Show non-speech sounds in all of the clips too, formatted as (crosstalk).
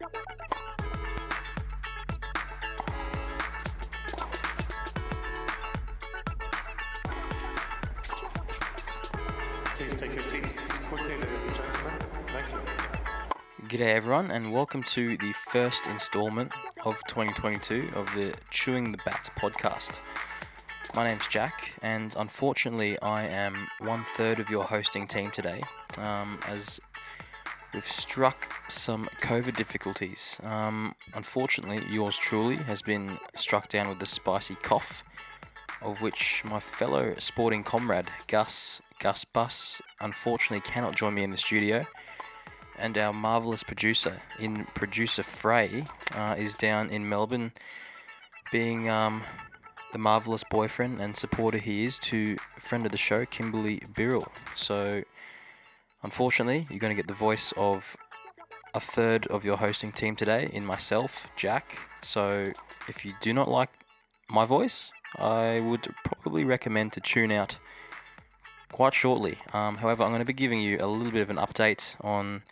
G'day everyone, and welcome to the first installment of 2022 of the Chewing the Bat podcast. My name's Jack, and unfortunately, I am one third of your hosting team today, um, as we've struck some COVID difficulties. Um, unfortunately, yours truly has been struck down with the spicy cough, of which my fellow sporting comrade Gus Gus Bus unfortunately cannot join me in the studio and our marvelous producer in producer Frey uh, is down in Melbourne, being um, the marvelous boyfriend and supporter he is to friend of the show, Kimberly Birrell. So, unfortunately, you're going to get the voice of a third of your hosting team today in myself, Jack. So, if you do not like my voice, I would probably recommend to tune out quite shortly. Um, however, I'm going to be giving you a little bit of an update on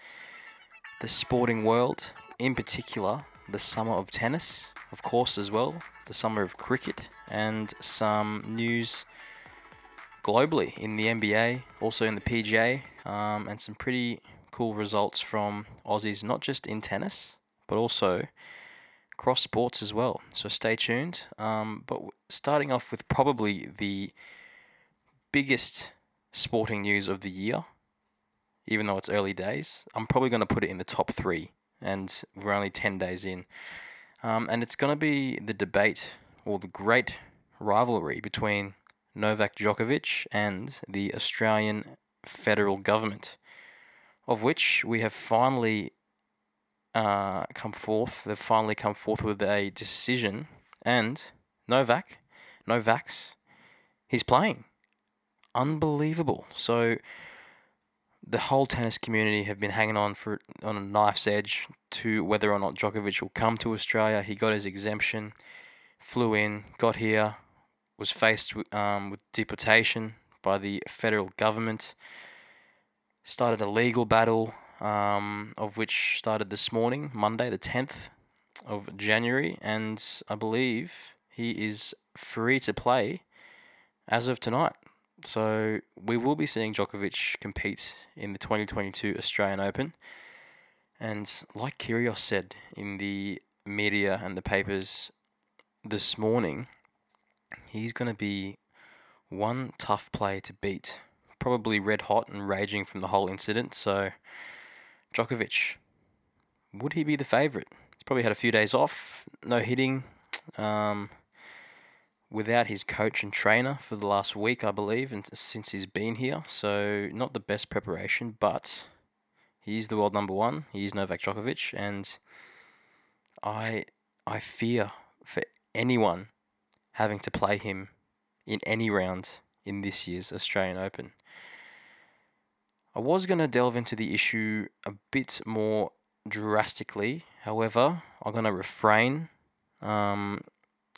the sporting world, in particular the summer of tennis, of course, as well, the summer of cricket, and some news globally in the NBA, also in the PGA, um, and some pretty cool results from Aussies, not just in tennis, but also cross sports as well. So stay tuned. Um, but starting off with probably the biggest sporting news of the year, even though it's early days. I'm probably going to put it in the top three, and we're only 10 days in. Um, and it's going to be the debate or the great rivalry between Novak Djokovic and the Australian federal government, of which we have finally uh, come forth. They've finally come forth with a decision, and Novak, Novak's, he's playing. Unbelievable. So the whole tennis community have been hanging on for on a knife's edge to whether or not Djokovic will come to Australia. He got his exemption, flew in, got here, was faced um, with deportation by the federal government. Started a legal battle, um, of which started this morning, Monday, the tenth of January, and I believe he is free to play as of tonight. So we will be seeing Djokovic compete in the 2022 Australian Open. And like Kyrgios said in the media and the papers this morning, he's going to be one tough player to beat. Probably red hot and raging from the whole incident. So, Djokovic, would he be the favourite? He's probably had a few days off, no hitting. Um, without his coach and trainer for the last week, I believe, and since he's been here. So not the best preparation, but he's the world number one. He's Novak Djokovic, and I I fear for anyone having to play him in any round in this year's Australian Open. I was going to delve into the issue a bit more drastically. However, I'm going to refrain um,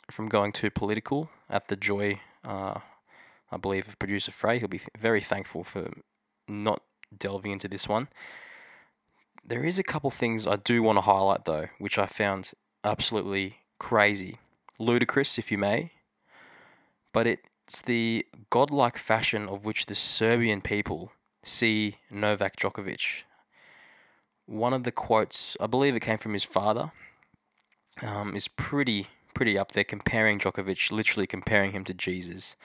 from going too political at the joy, uh, I believe, of producer Frey. He'll be very thankful for not delving into this one. There is a couple things I do want to highlight, though, which I found absolutely crazy, ludicrous, if you may. But it's the godlike fashion of which the Serbian people see Novak Djokovic. One of the quotes, I believe it came from his father, um, is pretty pretty up there, comparing Djokovic, literally comparing him to Jesus.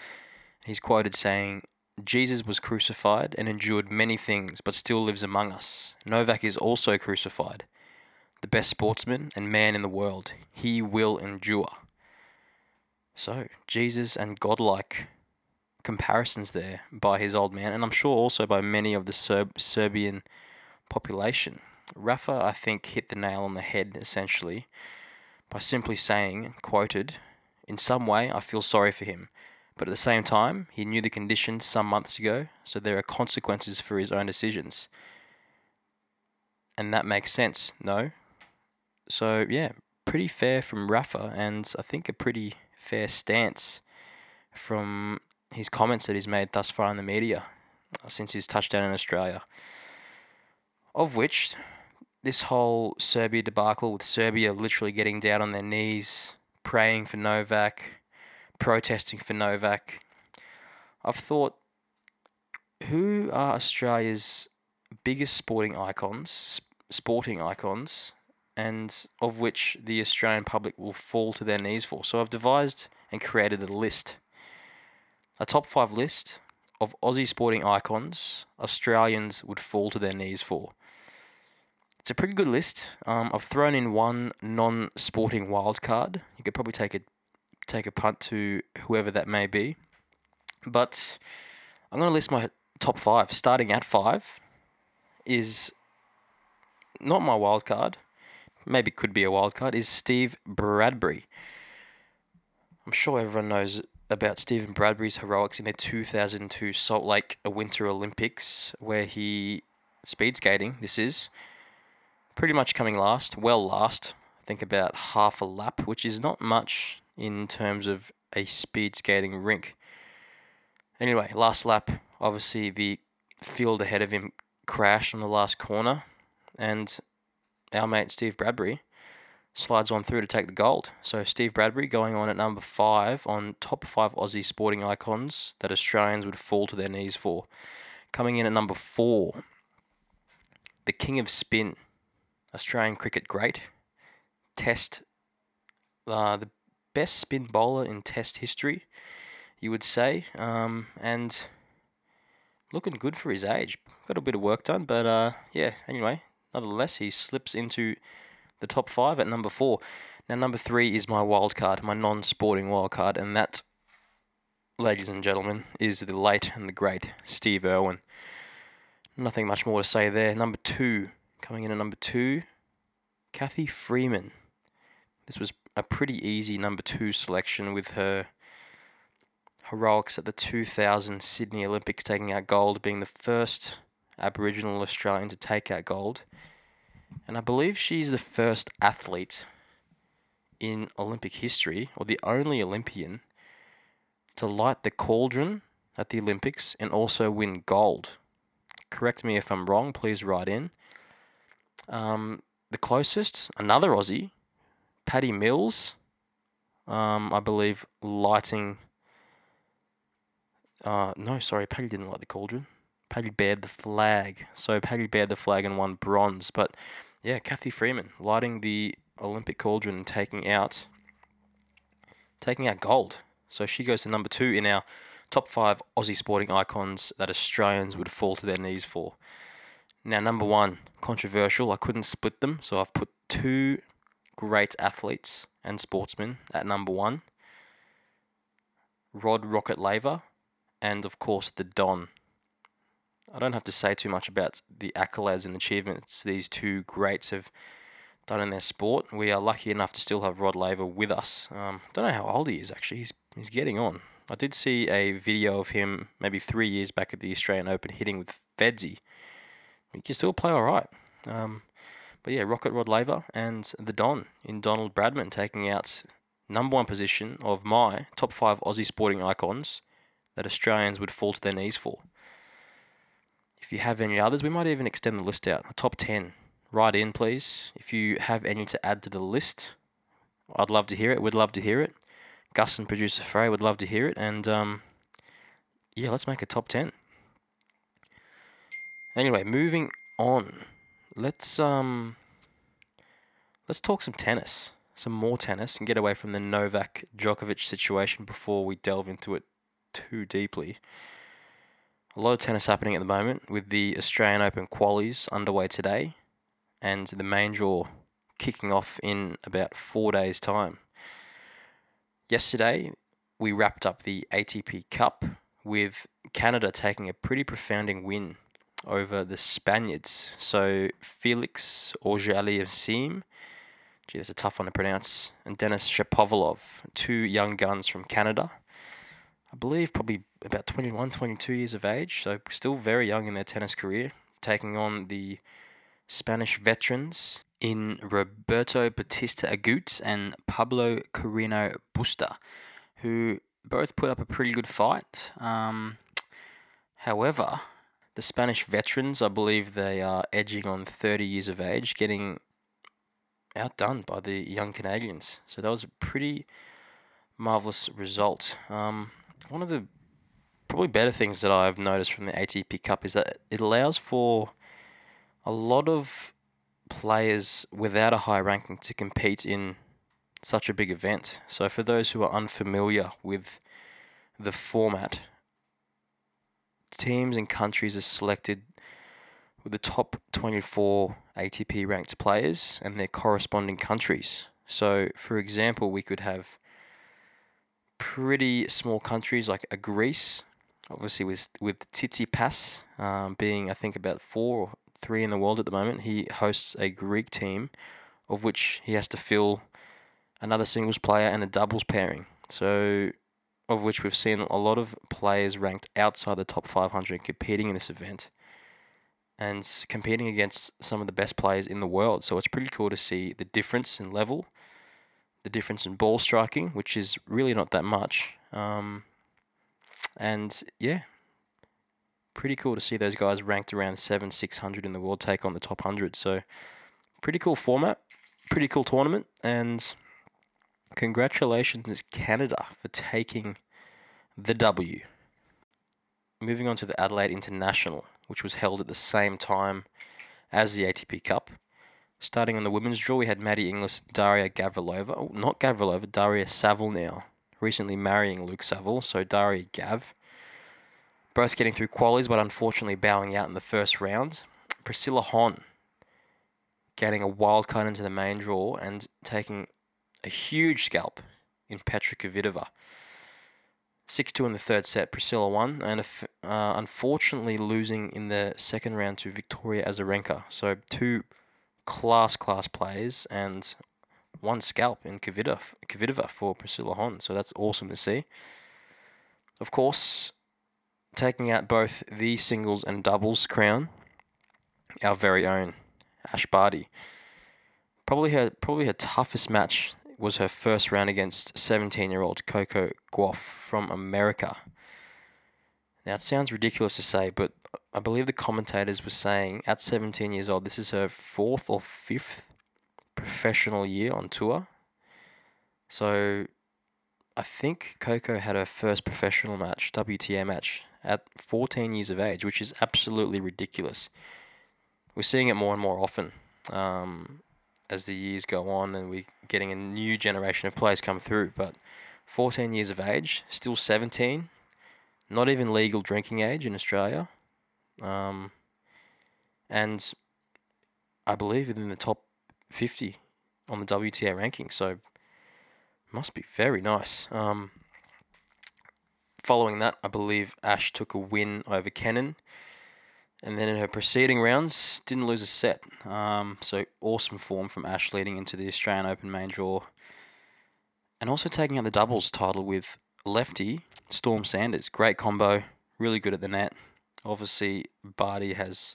He's quoted saying, Jesus was crucified and endured many things, but still lives among us. Novak is also crucified. The best sportsman and man in the world. He will endure. So, Jesus and godlike comparisons there by his old man, and I'm sure also by many of the Serb- Serbian population. Rafa, I think, hit the nail on the head essentially by simply saying, quoted, In some way, I feel sorry for him, but at the same time, he knew the conditions some months ago, so there are consequences for his own decisions. And that makes sense, no? So, yeah, pretty fair from Rafa, and I think a pretty fair stance from his comments that he's made thus far in the media uh, since his touchdown in Australia. Of which this whole Serbia debacle with Serbia literally getting down on their knees, praying for Novak, protesting for Novak, I've thought, who are Australia's biggest sporting icons, sporting icons, and of which the Australian public will fall to their knees for? So I've devised and created a list, a top five list of Aussie sporting icons Australians would fall to their knees for. It's a pretty good list. Um, I've thrown in one non-sporting wild card. You could probably take a take a punt to whoever that may be, but I'm going to list my top five. Starting at five is not my wild card. Maybe could be a wild card. Is Steve Bradbury. I'm sure everyone knows about Stephen Bradbury's heroics in the 2002 Salt Lake Winter Olympics, where he speed skating. This is pretty much coming last, well last. I think about half a lap, which is not much in terms of a speed skating rink. Anyway, last lap, obviously the field ahead of him crashed on the last corner, and our mate Steve Bradbury slides on through to take the gold. So Steve Bradbury going on at number five on top five Aussie sporting icons that Australians would fall to their knees for. Coming in at number four, the king of spin, Australian cricket great, Test, uh, the best spin bowler in Test history, you would say, um, and looking good for his age. Got a bit of work done, but uh, yeah. Anyway, nonetheless, he slips into the top five at number four. Now, number three is my wild card, my non sporting wild card, and that, ladies and gentlemen, is the late and the great Steve Irwin. Nothing much more to say there. Number two, coming in at number two, Cathy Freeman. This was a pretty easy number two selection with her heroics at the 2000 Sydney Olympics, taking out gold, being the first Aboriginal Australian to take out gold and I believe she's the first athlete in Olympic history, or the only Olympian, to light the cauldron at the Olympics and also win gold. Correct me if I'm wrong, please write in. Um, the closest, another Aussie, Patty Mills, um, I believe, lighting. Uh, no, sorry, Patty didn't light the cauldron. Patty bared the flag. So Patty bared the flag and won bronze. But yeah, Cathy Freeman lighting the Olympic cauldron and taking out taking out gold. So she goes to number two in our top five Aussie sporting icons that Australians would fall to their knees for. Now, number one, controversial. I couldn't split them, so I've put two great athletes and sportsmen at number one Rod Rocket Laver, and of course, the Don. I don't have to say too much about the accolades and achievements these two greats have done in their sport. We are lucky enough to still have Rod Laver with us. Um, don't know how old he is actually. He's he's getting on. I did see a video of him maybe three years back at the Australian Open hitting with Fedzi. He can still play all right. Um, but yeah, Rocket Rod Laver and the Don in Donald Bradman taking out number one position of my top five Aussie sporting icons that Australians would fall to their knees for. If you have any others, we might even extend the list out. The top 10. Write in, please. If you have any to add to the list, I'd love to hear it. We'd love to hear it. Gus and producer Frey would love to hear it. And um, yeah, let's make a top 10. Anyway, moving on. Let's um let's talk some tennis. Some more tennis and get away from the Novak Djokovic situation before we delve into it too deeply. A lot of tennis happening at the moment with the Australian Open qualies underway today and the main draw kicking off in about four days' time. Yesterday, we wrapped up the ATP Cup with Canada taking a pretty profounding win over the Spaniards. So Felix Auger-Aliassime, gee, that's a tough one to pronounce, and Denis Shapovalov, two young guns from Canada. I believe probably about 21, 22 years of age, so still very young in their tennis career, taking on the Spanish veterans in Roberto Bautista Agut and Pablo Carreno Busta, who both put up a pretty good fight. Um, however, The Spanish veterans, I believe they are edging on 30 years of age, getting outdone by the young Canadians. So that was a pretty marvelous result. Um, one of the probably better things that I've noticed from the ATP Cup is that it allows for a lot of players without a high ranking to compete in such a big event. So for those who are unfamiliar with the format, teams and countries are selected with the top 24 ATP ranked players and their corresponding countries. So, for example, we could have pretty small countries like a Greece, obviously with with Tsitsipas um, being I think about four or three in the world at the moment. He hosts a Greek team, of which he has to fill another singles player and a doubles pairing. So, of which we've seen a lot of players ranked outside the top 500 competing in this event and competing against some of the best players in the world. So it's pretty cool to see the difference in level, the difference in ball striking, which is really not that much. Um, and yeah, pretty cool to see those guys ranked around seven, six hundred in the world take on the top hundred. So pretty cool format, pretty cool tournament, and congratulations Canada for taking the W. Moving on to the Adelaide International, which was held at the same time as the ATP Cup. Starting on the women's draw, we had Maddie Inglis, Daria Gavrilova. Oh, not Gavrilova, Daria Saville now. Recently marrying Luke Saville, so Daria Gav. Both getting through qualies, but unfortunately bowing out in the first round. Priscilla Hon getting a wild card into the main draw and taking a huge scalp in Petra Kvitova. 6 2 in the third set, Priscilla won, and uh, unfortunately losing in the second round to Victoria Azarenka. So, two class, class players and one scalp in Kvitova, for Priscilla Hon. So, that's awesome to see. Of course, taking out both the singles and doubles crown, our very own Ash Barty. Probably her, probably her toughest match was her first round against 17 year old Coco Gauff from America. Now, it sounds ridiculous to say, but I believe the commentators were saying at 17 years old, this is her fourth or fifth professional year on tour. So I think Coco had her first professional match, WTA match, at 14 years of age, which is absolutely ridiculous. We're seeing it more and more often. Um, as the years go on and we're getting a new generation of players come through. But 14 years of age, still 17, not even legal drinking age in Australia. Um, and I believe within the top 50 on the WTA ranking. So must be very nice. Um, following that, I believe Ash took a win over Kenin and then in her preceding rounds, didn't lose a set. Um, so awesome form from Ash leading into the Australian Open main draw. And also taking out the doubles title with lefty Storm Sanders. Great combo, really good at the net. Obviously, Barty has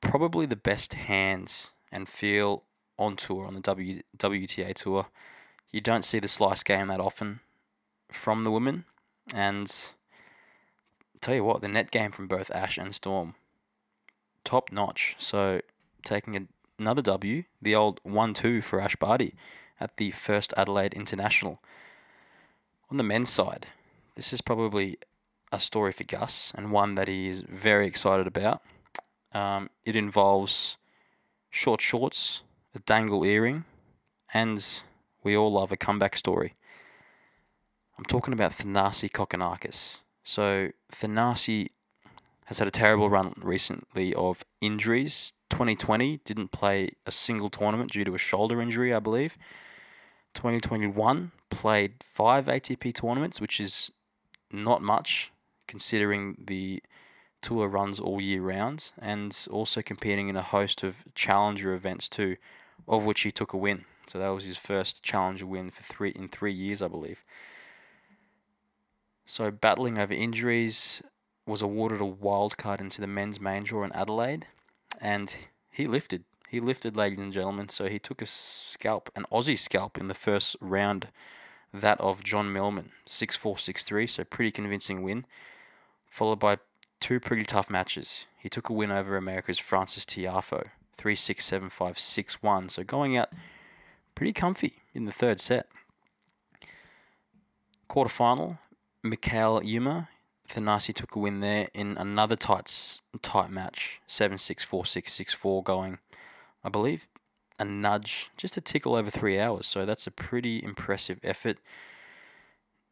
probably the best hands and feel on tour on the w, WTA tour. You don't see the slice game that often from the women, and tell you what, the net game from both Ash and Storm, top notch. So taking a, another W, the old 1 2 for Ash Barty at the first Adelaide International. On the men's side, this is probably a story for Gus and one that he is very excited about. Um, it involves short shorts, a dangle earring, and we all love a comeback story. I'm talking about Thanasi Kokkinakis. So Thanasi has had a terrible run recently of injuries. 2020 didn't play a single tournament due to a shoulder injury, I believe. 2021 played five ATP tournaments, which is not much considering the tour runs all year round, and also competing in a host of challenger events too, of which he took a win. So that was his first challenger win for three in three years, I believe. So, battling over injuries, was awarded a wild card into the men's main draw in Adelaide, and he lifted. He lifted, ladies and gentlemen. So he took a scalp, an Aussie scalp, in the first round, that of John Millman, six four six three. So pretty convincing win, followed by two pretty tough matches. He took a win over America's Frances Tiafoe, 3 6 7 5 6 1. So going out pretty comfy in the third set. Quarterfinal, Mikael Ymer. Thanasi took a win there in another tight tight match, 7 6 4 6 6 4, going, I believe, a nudge, just a tickle over three hours. So that's a pretty impressive effort.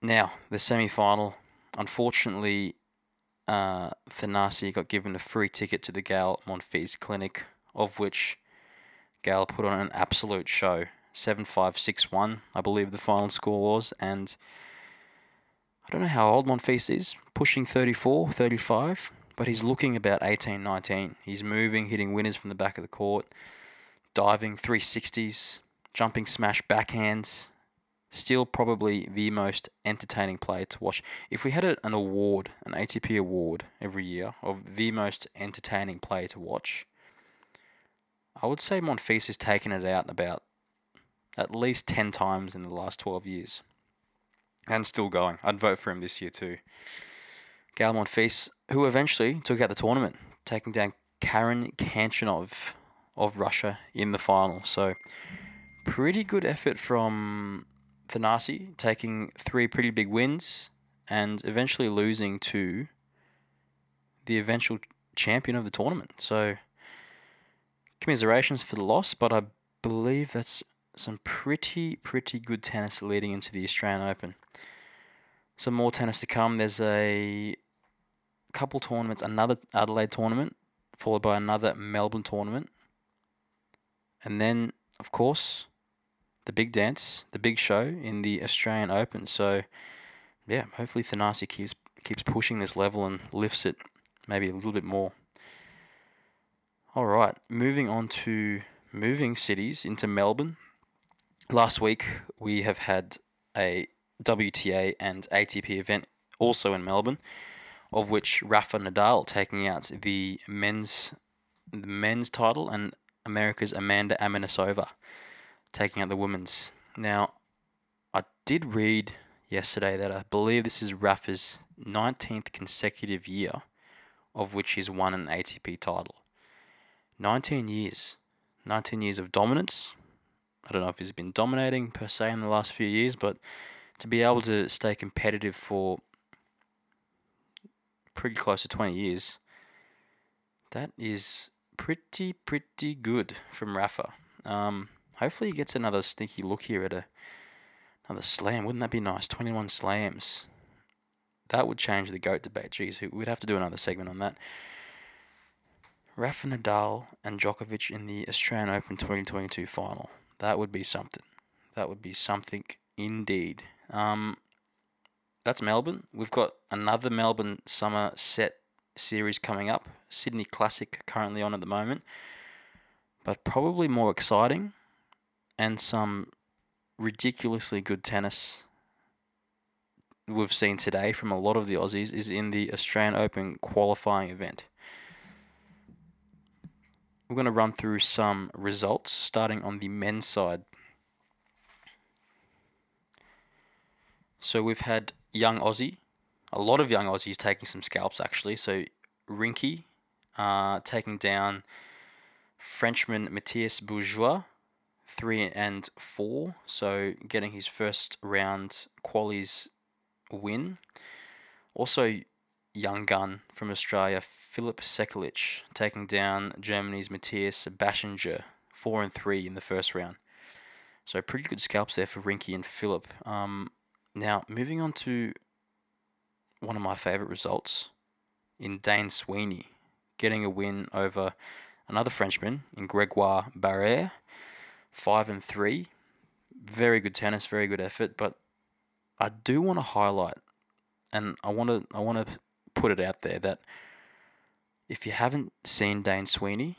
Now, the semi final, unfortunately, uh, Thanasi got given a free ticket to the Gael Monfils Clinic, of which Gael put on an absolute show. 7 5 6 1, I believe the final score was. And I don't know how old Monfils is, pushing 34, 35, but he's looking about 18, 19. He's moving, hitting winners from the back of the court, diving 360s, jumping smash backhands. Still, probably the most entertaining player to watch. If we had an award, an ATP award every year of the most entertaining player to watch, I would say Monfils has taken it out about at least 10 times in the last 12 years. And still going. I'd vote for him this year too. Gael Monfils, who eventually took out the tournament, taking down Karen Khachanov of Russia in the final. So, pretty good effort from Thanasi, taking three pretty big wins and eventually losing to the eventual champion of the tournament. So, commiserations for the loss, but I believe that's some pretty, pretty good tennis leading into the Australian Open. Some more tennis to come. There's a couple tournaments, another Adelaide tournament, followed by another Melbourne tournament. And then, of course, the big dance, the big show in the Australian Open. So, yeah, hopefully Thanasi keeps keeps pushing this level and lifts it maybe a little bit more. All right, moving on to moving cities into Melbourne. Last week we have had a WTA and ATP event also in Melbourne, of which Rafa Nadal taking out the men's the men's title and America's Amanda Anisimova taking out the women's. Now, I did read yesterday that I believe this is Rafa's 19th consecutive year of which he's won an ATP title. 19 years. 19 years of dominance. I don't know if he's been dominating per se in the last few years, but to be able to stay competitive for pretty close to 20 years, that is pretty, pretty good from Rafa. Um, hopefully he gets another sneaky look here at a another slam. Wouldn't that be nice? 21 slams. That would change the GOAT debate. Jeez, we'd have to do another segment on that. Rafa Nadal and Djokovic in the Australian Open 2022 final. That would be something. That would be something indeed. Um, that's Melbourne. We've got another Melbourne summer set series coming up. Sydney Classic currently on at the moment. But probably more exciting and some ridiculously good tennis we've seen today from a lot of the Aussies is in the Australian Open qualifying event. We're going to run through some results starting on the men's side. So we've had young Aussie, a lot of young Aussies taking some scalps actually. So Rinky uh, taking down Frenchman Matthias Bourgeois, three and four. So getting his first round qualies win. Also, young gun from Australia, Philip Sekulic, taking down Germany's Matthias Bachinger, four and three in the first round. So pretty good scalps there for Rinky and Philip. Um, now moving on to one of my favourite results in Dane Sweeney, getting a win over another Frenchman in Gregoire Barrère, five and three. Very good tennis, very good effort, but I do want to highlight, and I want to I want to put it out there that if you haven't seen Dane Sweeney,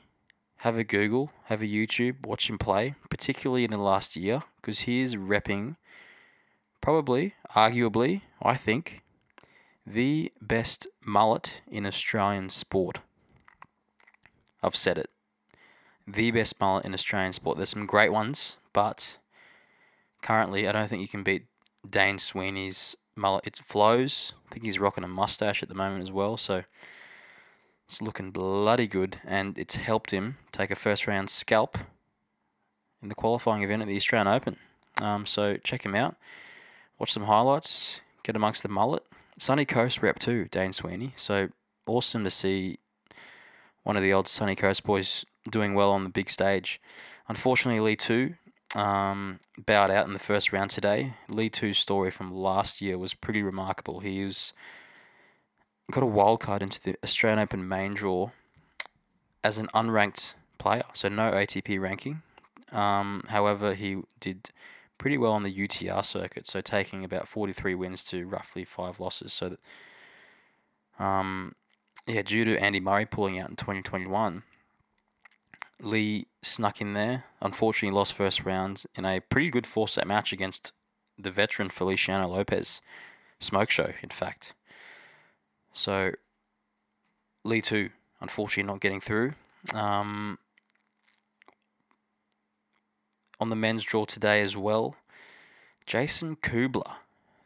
have a Google, have a YouTube, watch him play, particularly in the last year, because he is repping, probably, arguably, I think, the best mullet in Australian sport. I've said it. The best mullet in Australian sport. There's some great ones, but currently I don't think you can beat Dane Sweeney's mullet. It flows. I think he's rocking a mustache at the moment as well. So It's looking bloody good, and it's helped him take a first round scalp in the qualifying event at the Australian Open. Um, so check him out. Watch some highlights. Get amongst the mullet. Sunny Coast rep too, Dane Sweeney. So awesome to see one of the old Sunny Coast boys doing well on the big stage. Unfortunately, Li Tu um, bowed out in the first round today. Li Tu's story from last year was pretty remarkable. He was got a wild card into the Australian Open main draw as an unranked player, so no ATP ranking. Um, however, he did pretty well on the UTR circuit, so taking about 43 wins to roughly five losses. So that, um, yeah, due to Andy Murray pulling out in 2021, Li snuck in there. Unfortunately, lost first round in a pretty good four set match against the veteran Feliciano Lopez. Smoke show, in fact. So, Li Tu, unfortunately, not getting through. Um, on the men's draw today as well, Jason Kubler.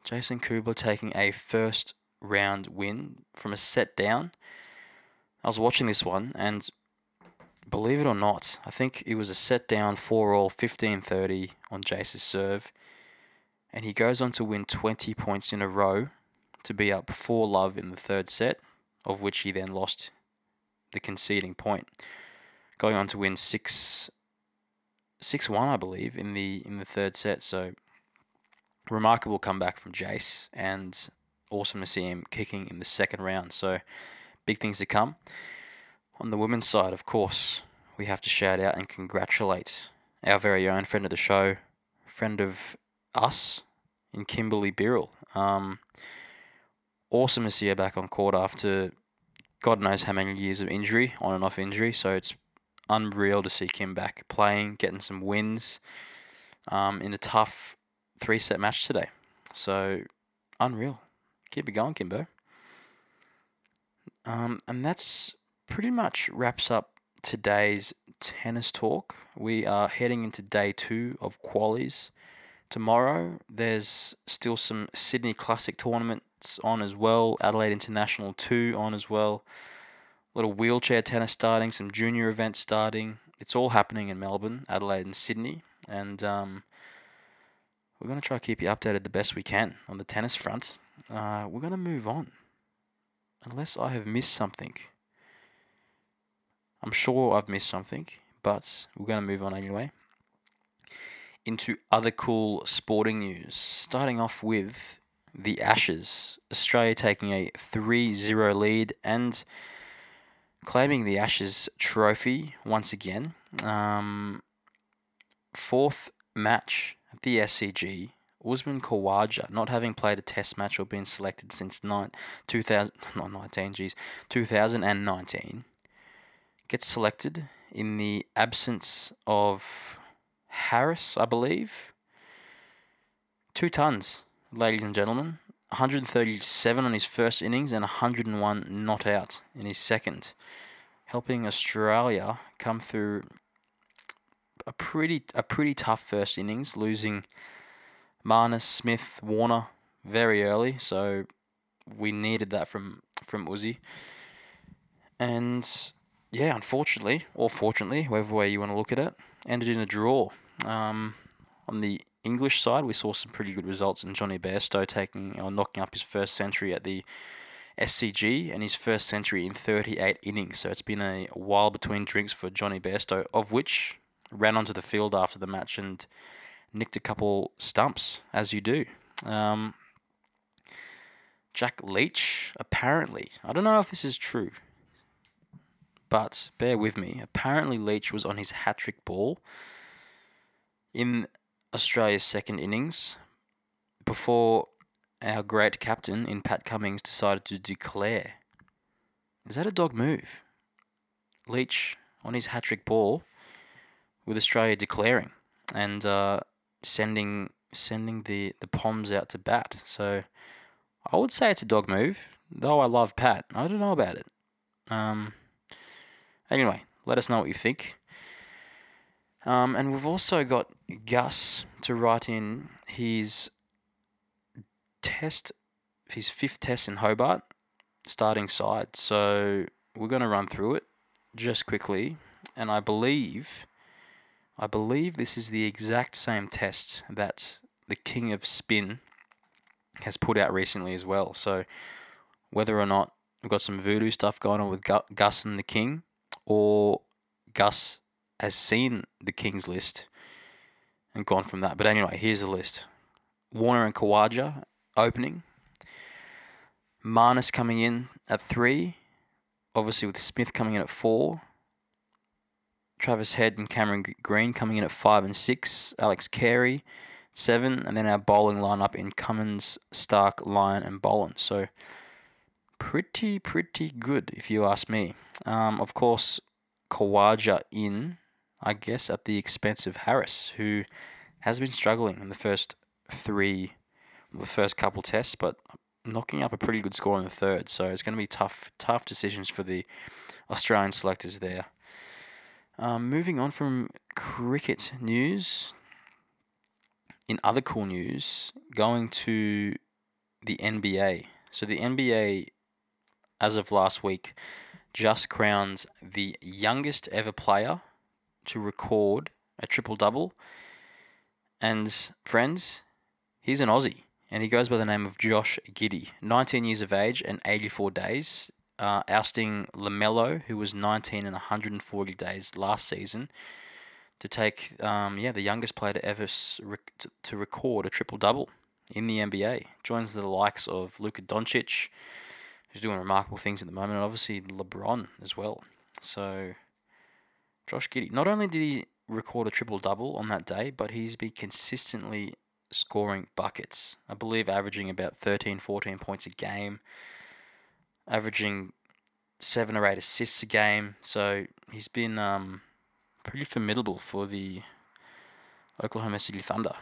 Jason Kubler taking a first round win from a set down. I was watching this one and believe it or not, I think it was a set down 4 all 15 30 on Jace's serve. And he goes on to win 20 points in a row to be up 4 love in the third set, of which he then lost the conceding point. Going on to win 6 6 1, I believe, in the in the third set. So remarkable comeback from Jace and awesome to see him kicking in the second round. So big things to come. On the women's side, of course, we have to shout out and congratulate our very own friend of the show, friend of us in Kimberly Birrell. Um, awesome to see her back on court after God knows how many years of injury, on and off injury. So it's unreal to see Kim back playing, getting some wins um, in a tough three set match today. So unreal. Keep it going, Kimbo. Um, and that's pretty much wraps up today's tennis talk. We are heading into day two of qualies. Tomorrow, there's still some Sydney Classic tournaments on as well, Adelaide International 2 on as well. A little wheelchair tennis starting, some junior events starting. It's all happening in Melbourne, Adelaide, and Sydney. And um, we're going to try to keep you updated the best we can on the tennis front. Uh, we're going to move on. Unless I have missed something. I'm sure I've missed something, but we're going to move on anyway. Into other cool sporting news. Starting off with the Ashes. Australia taking a 3 0 lead and claiming the Ashes trophy once again. Um, fourth match at the SCG. Usman Khawaja, not having played a test match or been selected since nine, 2000, (laughs) not 19, geez, 2019, gets selected in the absence of Harris, I believe. Two tons, ladies and gentlemen. 137 on his first innings and 101 not out in his second, helping Australia come through a pretty a pretty tough first innings, losing Marnus, Smith, Warner very early, so we needed that from from Uzi. And yeah, unfortunately, or fortunately, whatever way you want to look at it, ended in a draw. Um, on the English side, we saw some pretty good results in Jonny Bairstow taking or knocking up his first century at the SCG and his first century in 38 innings. So it's been a while between drinks for Jonny Bairstow, of which ran onto the field after the match and nicked a couple stumps, as you do. Um, Jack Leach, apparently, I don't know if this is true, but bear with me. Apparently, Leach was on his hat trick ball in Australia's second innings before our great captain in Pat Cummins decided to declare. Is that a dog move? Leach on his hat trick ball with Australia declaring and uh, sending sending the, the Poms out to bat. So I would say it's a dog move, though I love Pat. I don't know about it. Um, anyway, let us know what you think. Um, and we've also got Gus to write in his test, his fifth test in Hobart, starting side. So we're going to run through it just quickly, and I believe, I believe this is the exact same test that the King of Spin has put out recently as well. So whether or not we've got some voodoo stuff going on with Gus and the King, or Gus has seen the King's list and gone from that. But anyway, here's the list: Warner and Khawaja opening. Marnus coming in at three, obviously with Smith coming in at four. Travis Head and Cameron Green coming in at five and six. Alex Carey, seven, and then our bowling lineup in Cummins, Starc, Lyon, and Boland. So pretty, pretty good if you ask me. Um, of course, Khawaja in, I guess, at the expense of Harris, who has been struggling in the first three, the first couple tests, but knocking up a pretty good score in the third. So it's going to be tough, tough decisions for the Australian selectors there. Um, moving on from cricket news. In other cool news, going to the NBA. So the NBA, as of last week, just crowns the youngest ever player to record a triple double. And friends, he's an Aussie and he goes by the name of Josh Giddey, 19 years of age and 84 days, uh, ousting LaMelo, who was 19 and 140 days last season, to take um, yeah the youngest player to ever rec- to record a triple double in the NBA. Joins the likes of Luka Doncic, who's doing remarkable things at the moment, and obviously LeBron as well. So Josh Giddey, not only did he record a triple double on that day, but he's been consistently scoring buckets. I believe averaging about 13, 14 points a game, averaging seven or eight assists a game. So he's been um, pretty formidable for the Oklahoma City Thunder.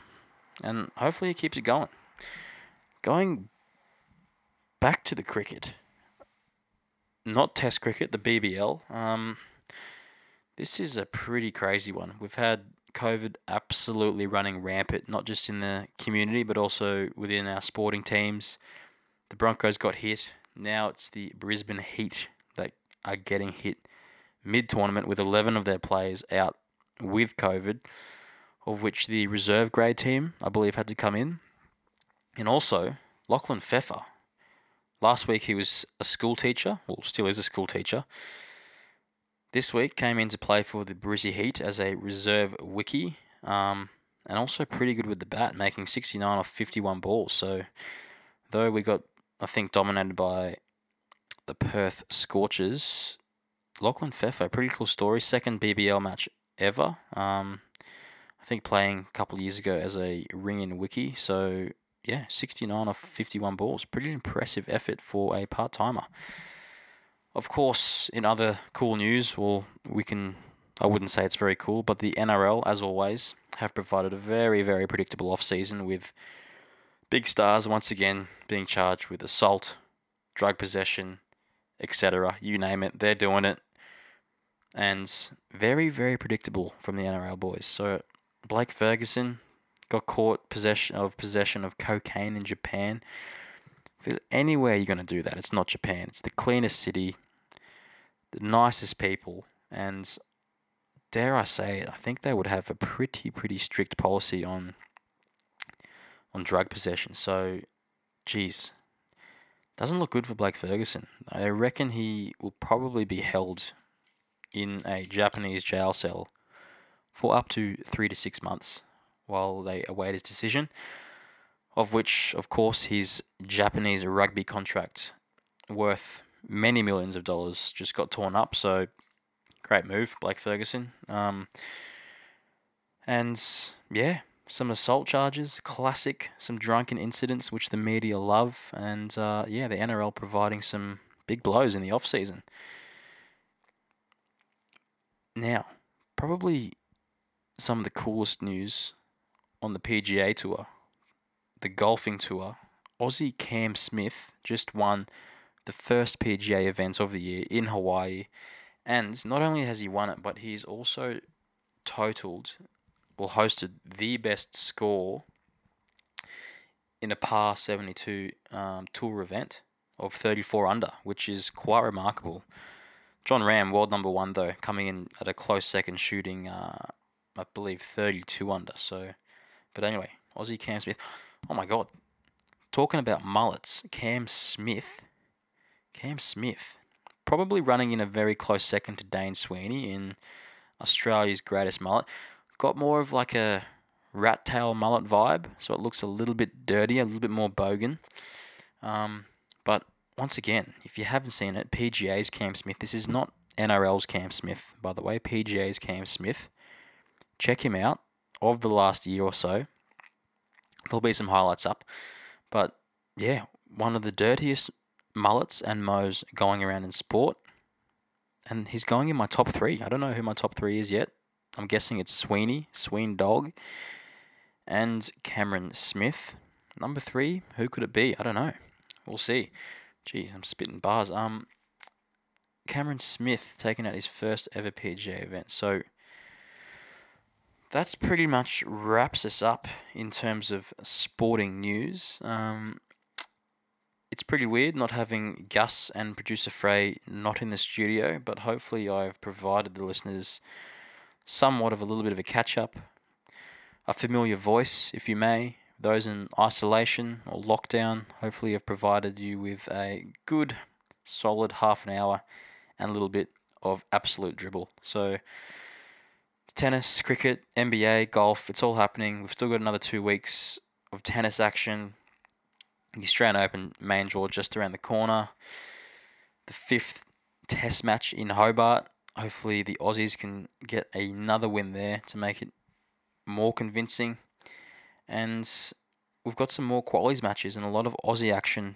And hopefully he keeps it going. Going back to the cricket, not Test cricket, the BBL. Um, this is a pretty crazy one. We've had COVID absolutely running rampant, not just in the community, but also within our sporting teams. The Broncos got hit. Now it's the Brisbane Heat that are getting hit mid tournament with 11 of their players out with COVID, of which the reserve grade team, I believe, had to come in. And also, Lachlan Pfeffer. Last week he was a school teacher, well, still is a school teacher. This week came into play for the Brizzy Heat as a reserve wiki, um, and also pretty good with the bat, making 69 off 51 balls. So, though we got, I think, dominated by the Perth Scorchers, Lachlan Pfeffer, pretty cool story. Second BBL match ever. Um, I think playing a couple of years ago as a ring in wiki. So, yeah, 69 off 51 balls. Pretty impressive effort for a part timer. Of course, in other cool news, well, we can, I wouldn't say it's very cool, but the NRL, as always, have provided a very, very predictable off-season with big stars once again being charged with assault, drug possession, etc. You name it, they're doing it. And very, very predictable from the NRL boys. So Blake Ferguson got caught possession of possession of cocaine in Japan. If there's anywhere you're to do that, it's not Japan. It's the cleanest city, the nicest people, and dare I say it, I think they would have a pretty, pretty strict policy on on drug possession. So, geez, doesn't look good for Blake Ferguson. I reckon he will probably be held in a Japanese jail cell for up to three to six months while they await his decision of which, of course, his Japanese rugby contract worth many millions of dollars just got torn up. So, great move, Blake Ferguson. Um, and yeah, some assault charges, classic, some drunken incidents which the media love, and uh, yeah, the NRL providing some big blows in the off season. Now, probably some of the coolest news on the PGA Tour the golfing tour, Aussie Cam Smith just won the first PGA event of the year in Hawaii. And not only has he won it, but he's also totaled, well, hosted the best score in a par 72 um, tour event of 34 under, which is quite remarkable. Jon Rahm, world number one though, coming in at a close second, shooting uh, I believe 32 under. So, but anyway, Aussie Cam Smith. Oh my God, talking about mullets, Cam Smith. Cam Smith, probably running in a very close second to Dane Sweeny in Australia's greatest mullet. Got more of like a rat tail mullet vibe, so it looks a little bit dirty, a little bit more bogan. Um, but once again, if you haven't seen it, PGA's Cam Smith. This is not NRL's Cam Smith, by the way. PGA's Cam Smith. Check him out. Of the last year or so, there'll be some highlights up. But yeah, one of the dirtiest mullets and mows going around in sport. And he's going in my top three. I don't know who my top three is yet. I'm guessing it's Sweeny, Sween Dog, and Cameron Smith. Number three, who could it be? I don't know. We'll see. Geez, I'm spitting bars. Um, Cameron Smith taking out his first ever PGA event. So that's pretty much wraps us up in terms of sporting news. Um, it's pretty weird not having Gus and producer Frey not in the studio, but hopefully I've provided the listeners somewhat of a little bit of a catch up, a familiar voice, if you may. Those in isolation or lockdown, hopefully I've provided you with a good, solid half an hour and a little bit of absolute dribble. So tennis, cricket, NBA, golf, it's all happening. We've still got another two weeks of tennis action. The Australian Open main draw just around the corner. The fifth test match in Hobart. Hopefully, the Aussies can get another win there to make it more convincing. And we've got some more qualies matches and a lot of Aussie action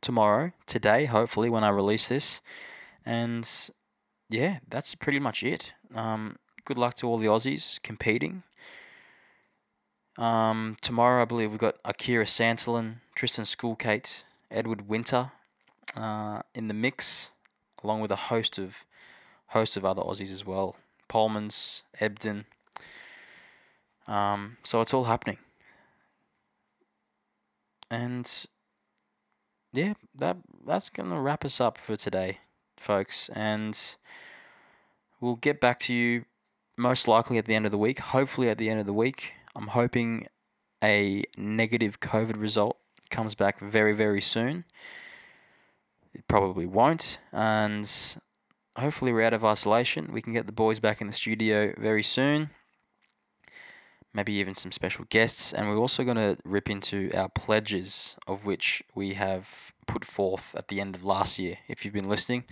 tomorrow, today, hopefully, when I release this. And yeah, that's pretty much it. Um, good luck to all the Aussies competing. Um, tomorrow, I believe we've got Akira Santillan, Tristan Schoolkate, Edward Winter uh, in the mix, along with a host of host of other Aussies as well. Polmans, Ebden. Um, so it's all happening. And yeah, that that's gonna wrap us up for today, folks. And we'll get back to you most likely at the end of the week. Hopefully, at the end of the week, I'm hoping a negative COVID result comes back very, very soon. It probably won't, and hopefully, we're out of isolation. We can get the boys back in the studio very soon. Maybe even some special guests, and we're also going to rip into our pledges, of which we have put forth at the end of last year. If you've been listening,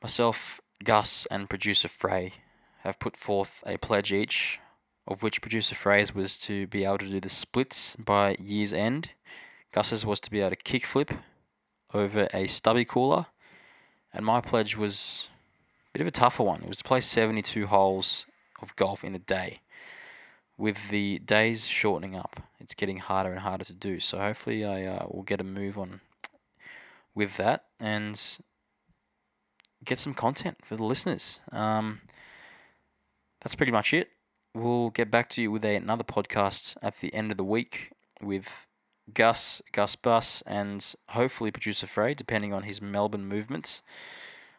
myself, Gus, and producer Frey have put forth a pledge each, of which producer Fraser was to be able to do the splits by year's end. Gus's was to be able to kickflip over a stubby cooler, and my pledge was a bit of a tougher one. It was to play 72 holes of golf in a day. With the days shortening up, it's getting harder and harder to do. So hopefully, I uh, will get a move on with that and get some content for the listeners. Um, that's pretty much it. We'll get back to you with a, another podcast at the end of the week with Gus, Gus Bus, and hopefully producer Frey, depending on his Melbourne movements.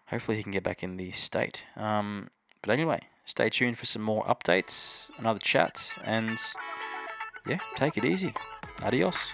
Hopefully he can get back in the state. Um, but anyway, stay tuned for some more updates, another chat, and yeah, take it easy. Adios.